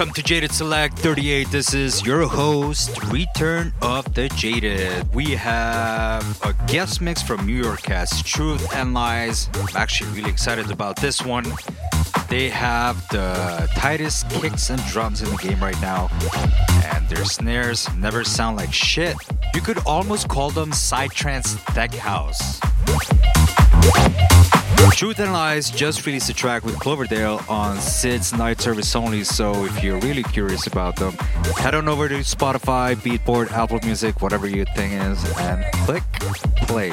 Welcome to Jaded Select 38. This is your host, Return of the Jaded. We have a guest mix from New York cast Truth and Lies. I'm actually really excited about this one. They have the tightest kicks and drums in the game right now, and their snares never sound like shit. You could almost call them psytrance tech house. Truth and Lies just released a track with Cloverdale on Sid's Night Service Only, so if you're really curious about them, head on over to Spotify, Beatport, Apple Music, whatever your thing is, and click play.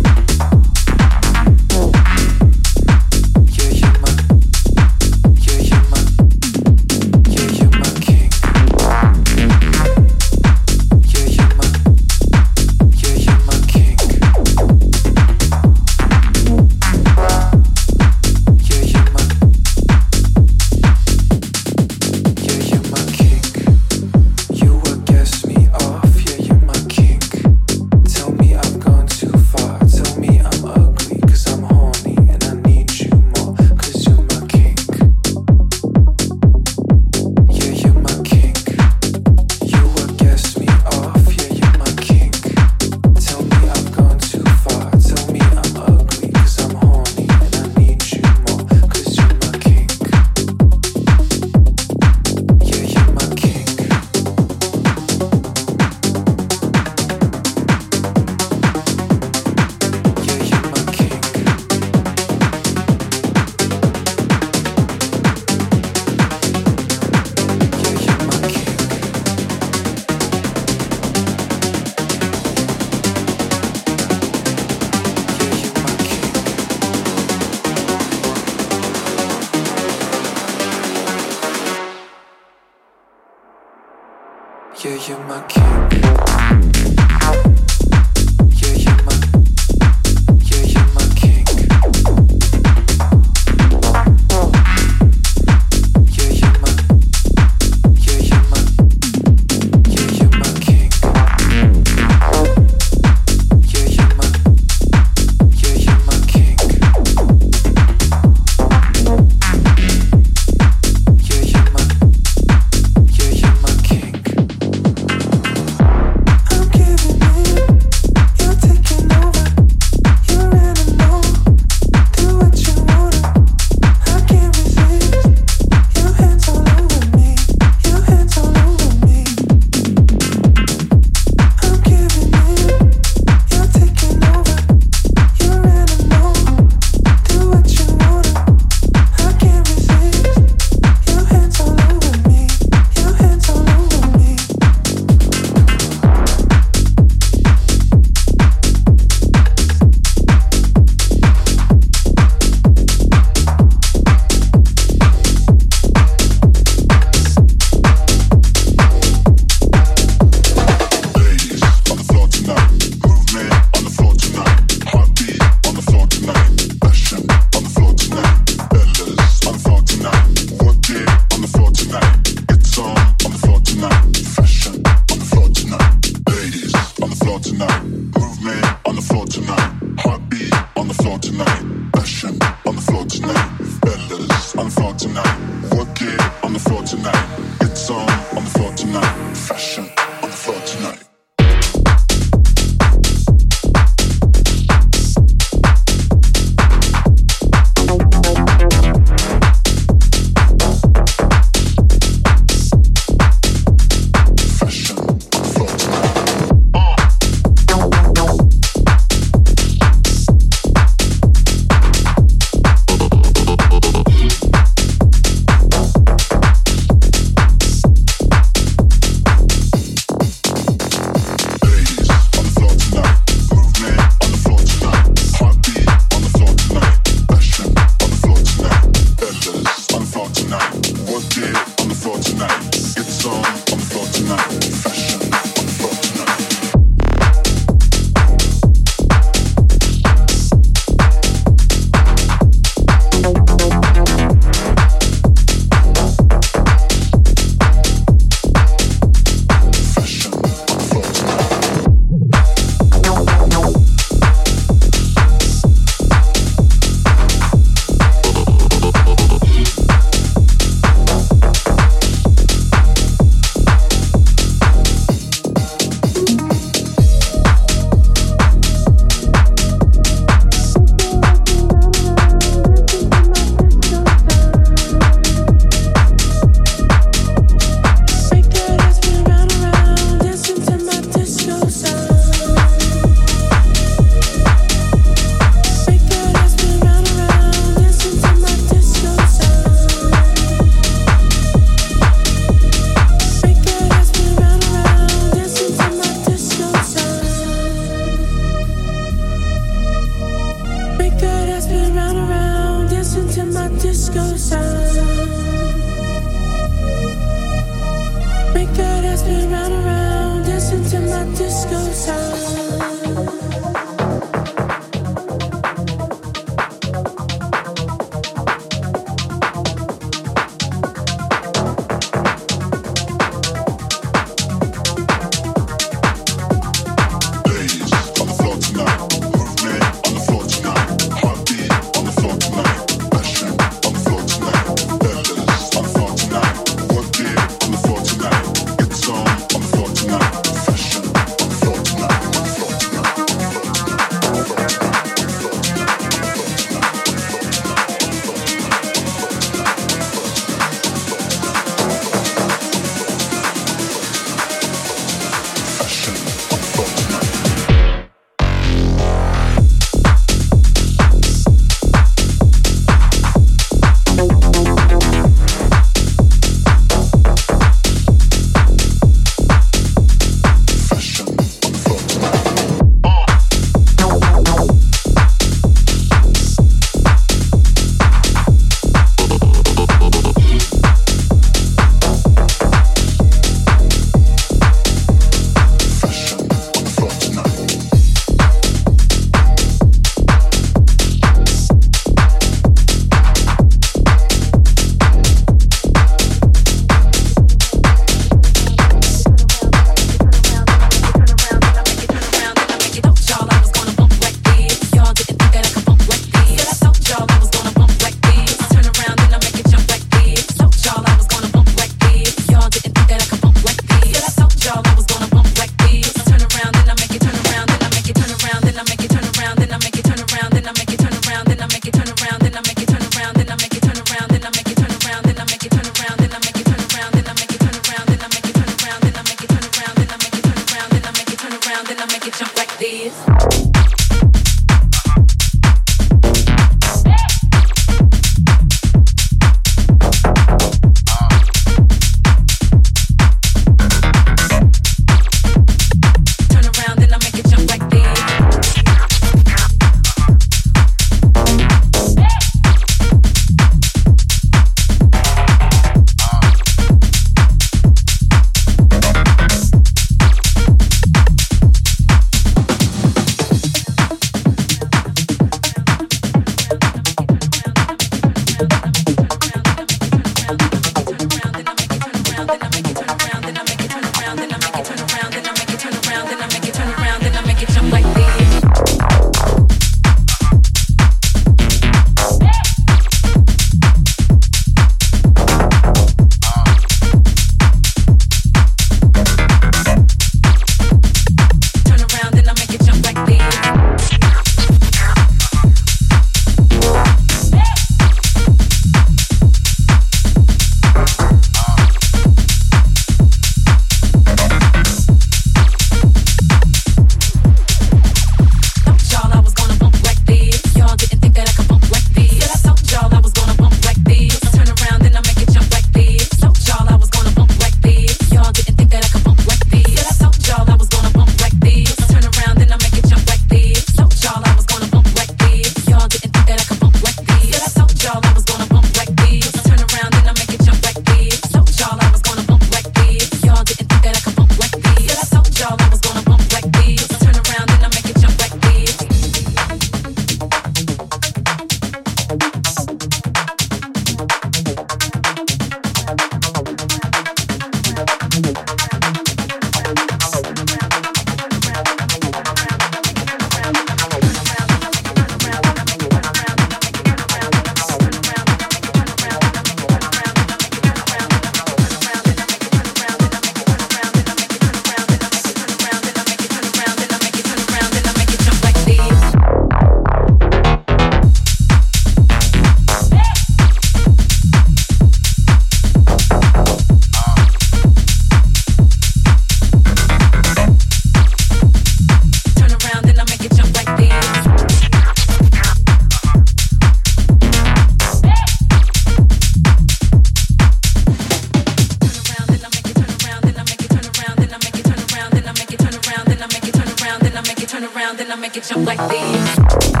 Then and I make it jump like this.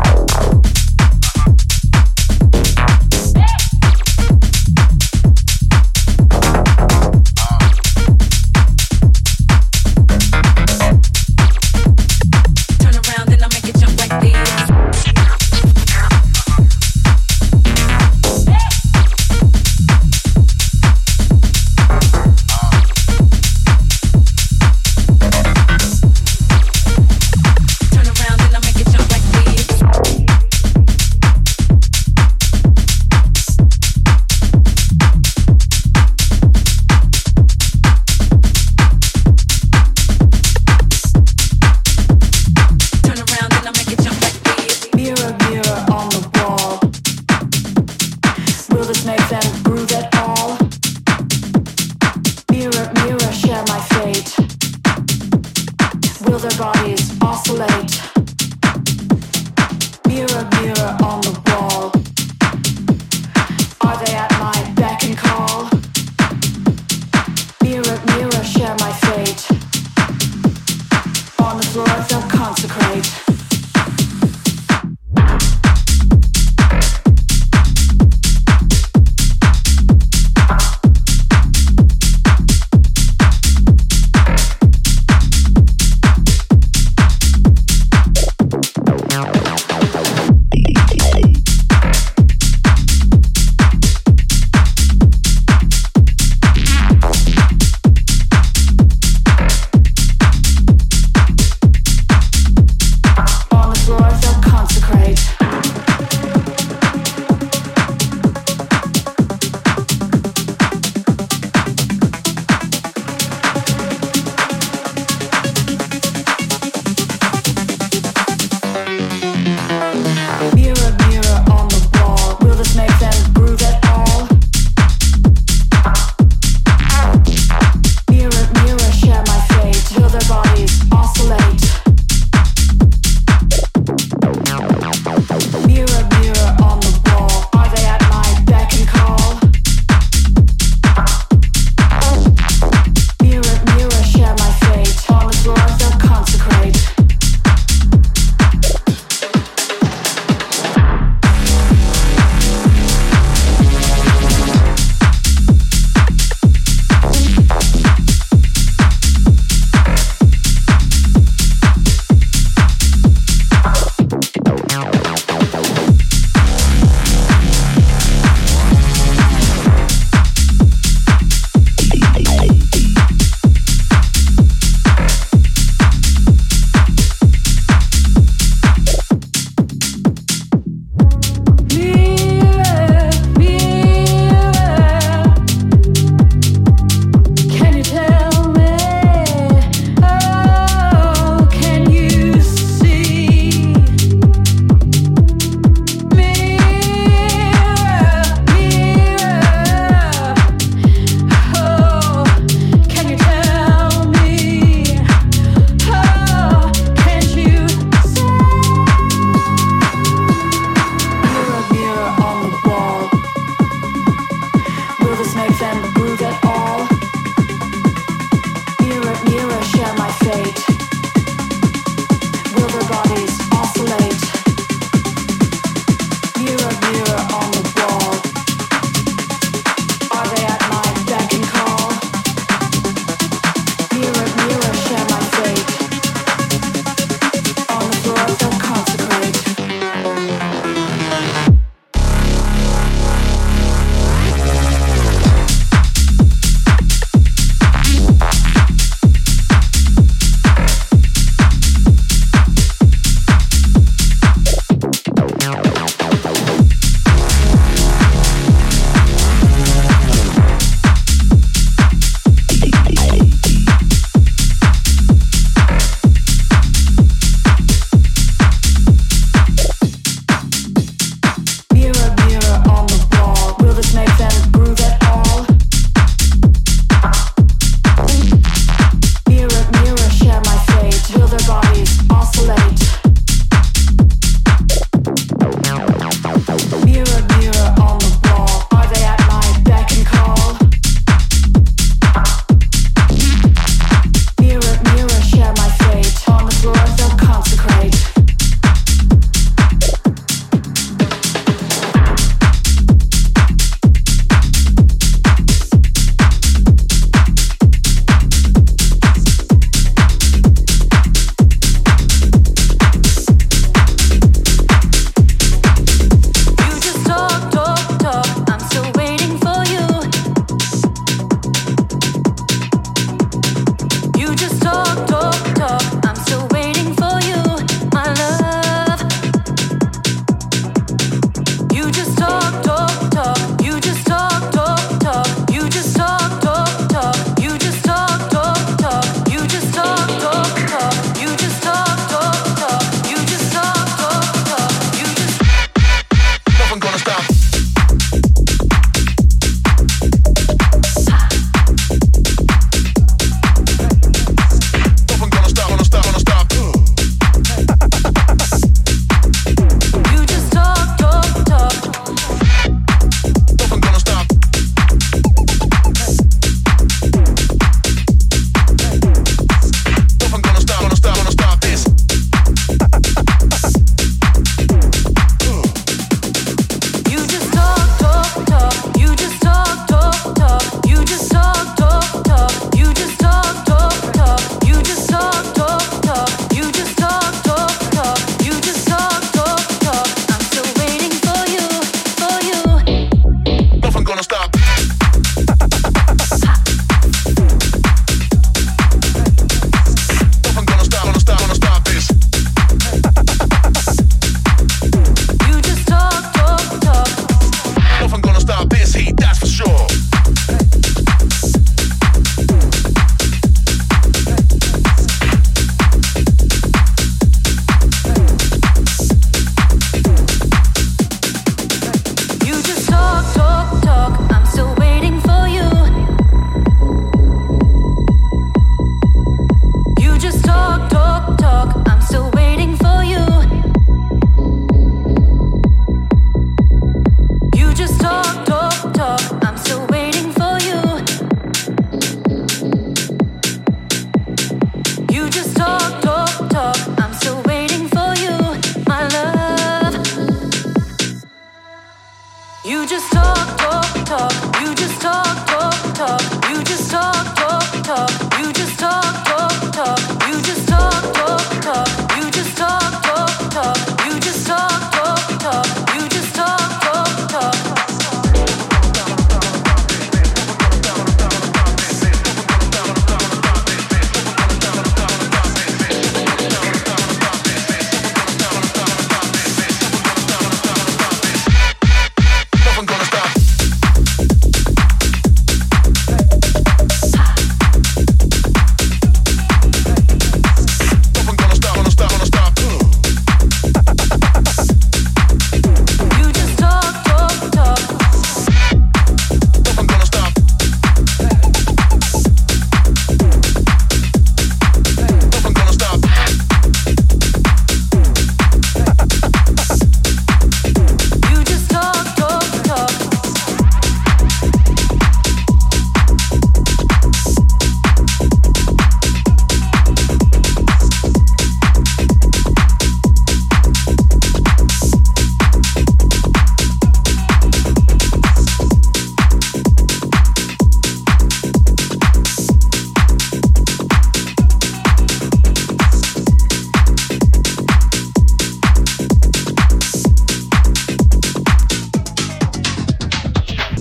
just make them groove.